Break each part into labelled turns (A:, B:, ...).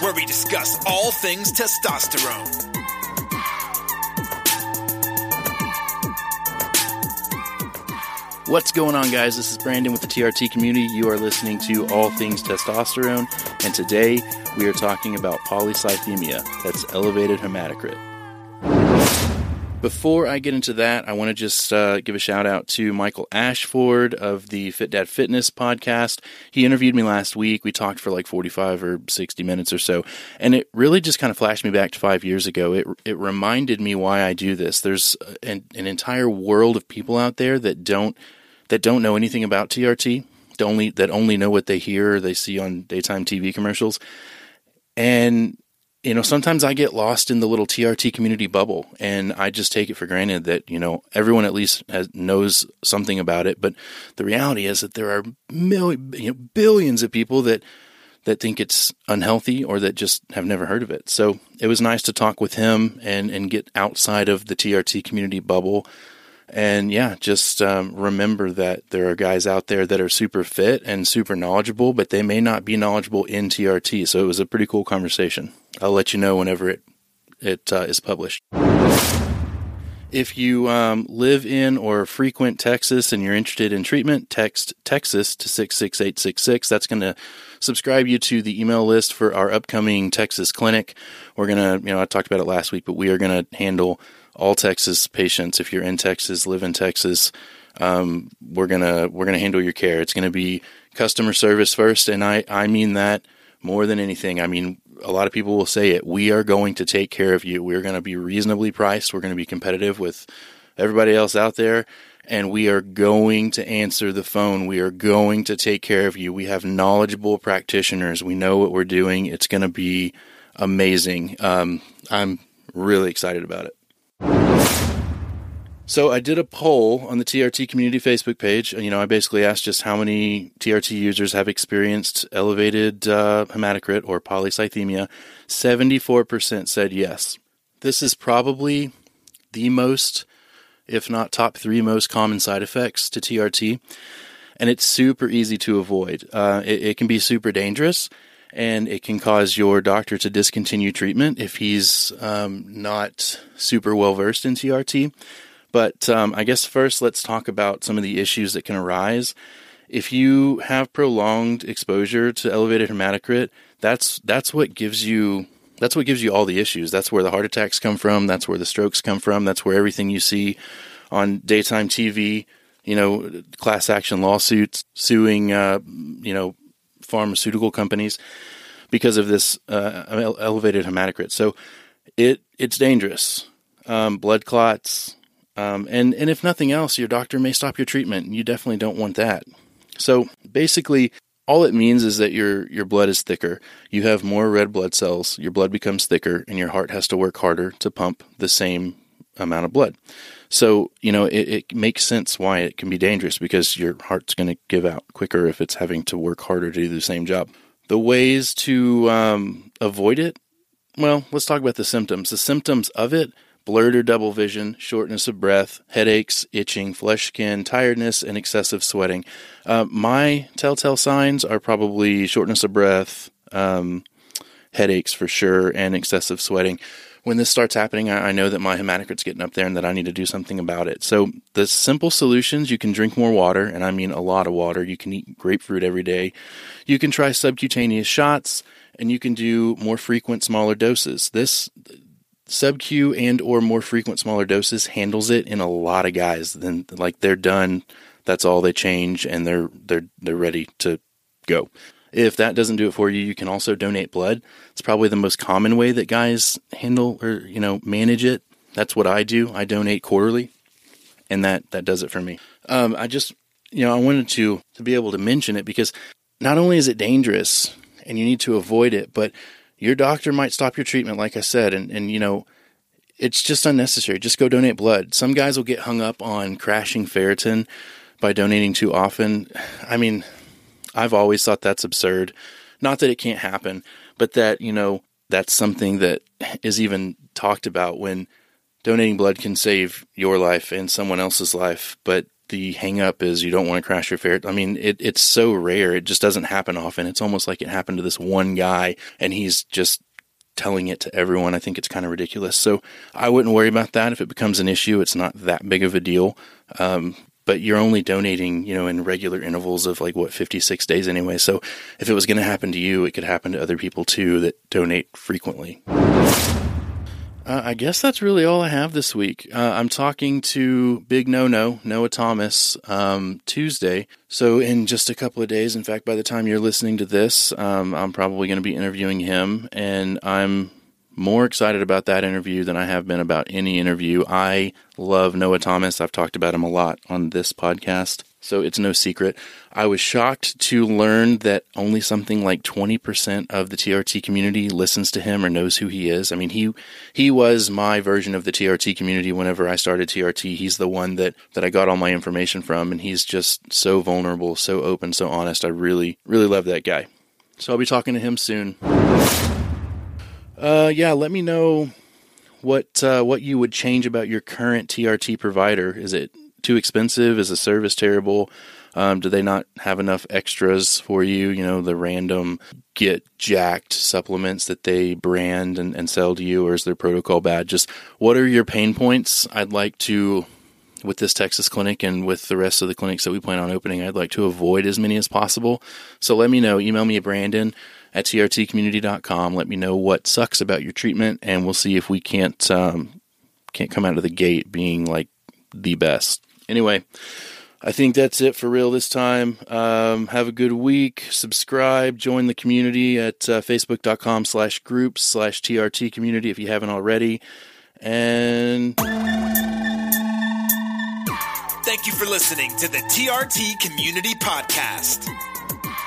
A: where we discuss all things testosterone.
B: What's going on, guys? This is Brandon with the TRT community. You are listening to All Things Testosterone, and today we are talking about polycythemia. That's elevated hematocrit. Before I get into that, I want to just uh, give a shout out to Michael Ashford of the Fit Dad Fitness podcast. He interviewed me last week. We talked for like 45 or 60 minutes or so, and it really just kind of flashed me back to five years ago. It, it reminded me why I do this. There's an, an entire world of people out there that don't that don't know anything about TRT, only that only know what they hear or they see on daytime TV commercials. And you know, sometimes I get lost in the little TRT community bubble and I just take it for granted that, you know, everyone at least has, knows something about it. But the reality is that there are million, you know, billions of people that, that think it's unhealthy or that just have never heard of it. So it was nice to talk with him and, and get outside of the TRT community bubble and yeah, just um, remember that there are guys out there that are super fit and super knowledgeable, but they may not be knowledgeable in TRT. So it was a pretty cool conversation. I'll let you know whenever it it uh, is published. If you um, live in or frequent Texas and you're interested in treatment, text Texas to 66866. That's going to subscribe you to the email list for our upcoming Texas clinic. We're going to, you know, I talked about it last week, but we are going to handle all Texas patients. If you're in Texas, live in Texas, um, we're gonna we're gonna handle your care. It's gonna be customer service first, and I I mean that more than anything. I mean a lot of people will say it. We are going to take care of you. We're going to be reasonably priced. We're going to be competitive with everybody else out there. And we are going to answer the phone. We are going to take care of you. We have knowledgeable practitioners. We know what we're doing. It's going to be amazing. Um, I'm really excited about it. So I did a poll on the TRT community Facebook page. You know, I basically asked just how many TRT users have experienced elevated uh, hematocrit or polycythemia. 74% said yes. This is probably the most, if not top three most common side effects to TRT. And it's super easy to avoid. Uh, it, it can be super dangerous and it can cause your doctor to discontinue treatment if he's um, not super well versed in TRT. But um, I guess first let's talk about some of the issues that can arise. If you have prolonged exposure to elevated hematocrit, that's that's what gives you that's what gives you all the issues. That's where the heart attacks come from. That's where the strokes come from. That's where everything you see on daytime TV, you know, class action lawsuits suing, uh, you know, pharmaceutical companies because of this uh, elevated hematocrit. So it it's dangerous. Um, blood clots, um, and and if nothing else, your doctor may stop your treatment. You definitely don't want that. So basically, all it means is that your your blood is thicker. You have more red blood cells. Your blood becomes thicker, and your heart has to work harder to pump the same amount of blood. So you know it, it makes sense why it can be dangerous because your heart's going to give out quicker if it's having to work harder to do the same job. The ways to um, avoid it. Well, let's talk about the symptoms. The symptoms of it blurred or double vision, shortness of breath, headaches, itching, flesh skin, tiredness, and excessive sweating. Uh, my telltale signs are probably shortness of breath, um, headaches for sure, and excessive sweating. When this starts happening, I, know that my hematocrit's getting up there and that I need to do something about it. So, the simple solutions you can drink more water, and I mean a lot of water. You can eat grapefruit every day. You can try subcutaneous shots and you can do more frequent smaller doses. This sub-Q and or more frequent smaller doses handles it in a lot of guys. Then like they're done, that's all they change and they're they're they're ready to go. If that doesn't do it for you, you can also donate blood. It's probably the most common way that guys handle or you know manage it. That's what I do. I donate quarterly, and that that does it for me. Um, I just you know I wanted to to be able to mention it because not only is it dangerous and you need to avoid it, but your doctor might stop your treatment, like I said, and, and you know, it's just unnecessary. Just go donate blood. Some guys will get hung up on crashing ferritin by donating too often. I mean, I've always thought that's absurd. Not that it can't happen, but that, you know, that's something that is even talked about when donating blood can save your life and someone else's life. But the hang up is you don't want to crash your ferret. I mean, it, it's so rare. It just doesn't happen often. It's almost like it happened to this one guy and he's just telling it to everyone. I think it's kind of ridiculous. So I wouldn't worry about that. If it becomes an issue, it's not that big of a deal. Um, but you're only donating, you know, in regular intervals of like what 56 days anyway. So if it was going to happen to you, it could happen to other people too that donate frequently. Uh, I guess that's really all I have this week. Uh, I'm talking to Big No No, Noah Thomas, um, Tuesday. So, in just a couple of days, in fact, by the time you're listening to this, um, I'm probably going to be interviewing him. And I'm more excited about that interview than I have been about any interview. I love Noah Thomas. I've talked about him a lot on this podcast, so it's no secret. I was shocked to learn that only something like 20% of the TRT community listens to him or knows who he is. I mean, he he was my version of the TRT community whenever I started TRT. He's the one that that I got all my information from and he's just so vulnerable, so open, so honest. I really really love that guy. So I'll be talking to him soon. Uh, yeah, let me know what uh, what you would change about your current TRT provider. Is it too expensive? Is the service terrible? Um, do they not have enough extras for you? You know, the random get jacked supplements that they brand and, and sell to you, or is their protocol bad? Just what are your pain points? I'd like to with this Texas clinic and with the rest of the clinics that we plan on opening, I'd like to avoid as many as possible. So let me know. Email me at Brandon at trtcommunity.com. Let me know what sucks about your treatment, and we'll see if we can't um, can't come out of the gate being like the best. Anyway, I think that's it for real this time. Um, have a good week. Subscribe. Join the community at uh, facebook.com slash groups slash TRT community if you haven't already. And
A: thank you for listening to the TRT Community Podcast.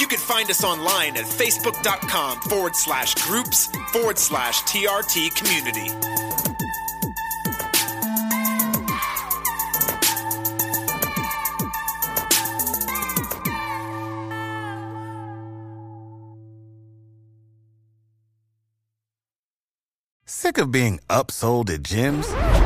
A: You can find us online at facebook.com forward slash groups forward slash TRT community.
C: Sick of being upsold at gyms?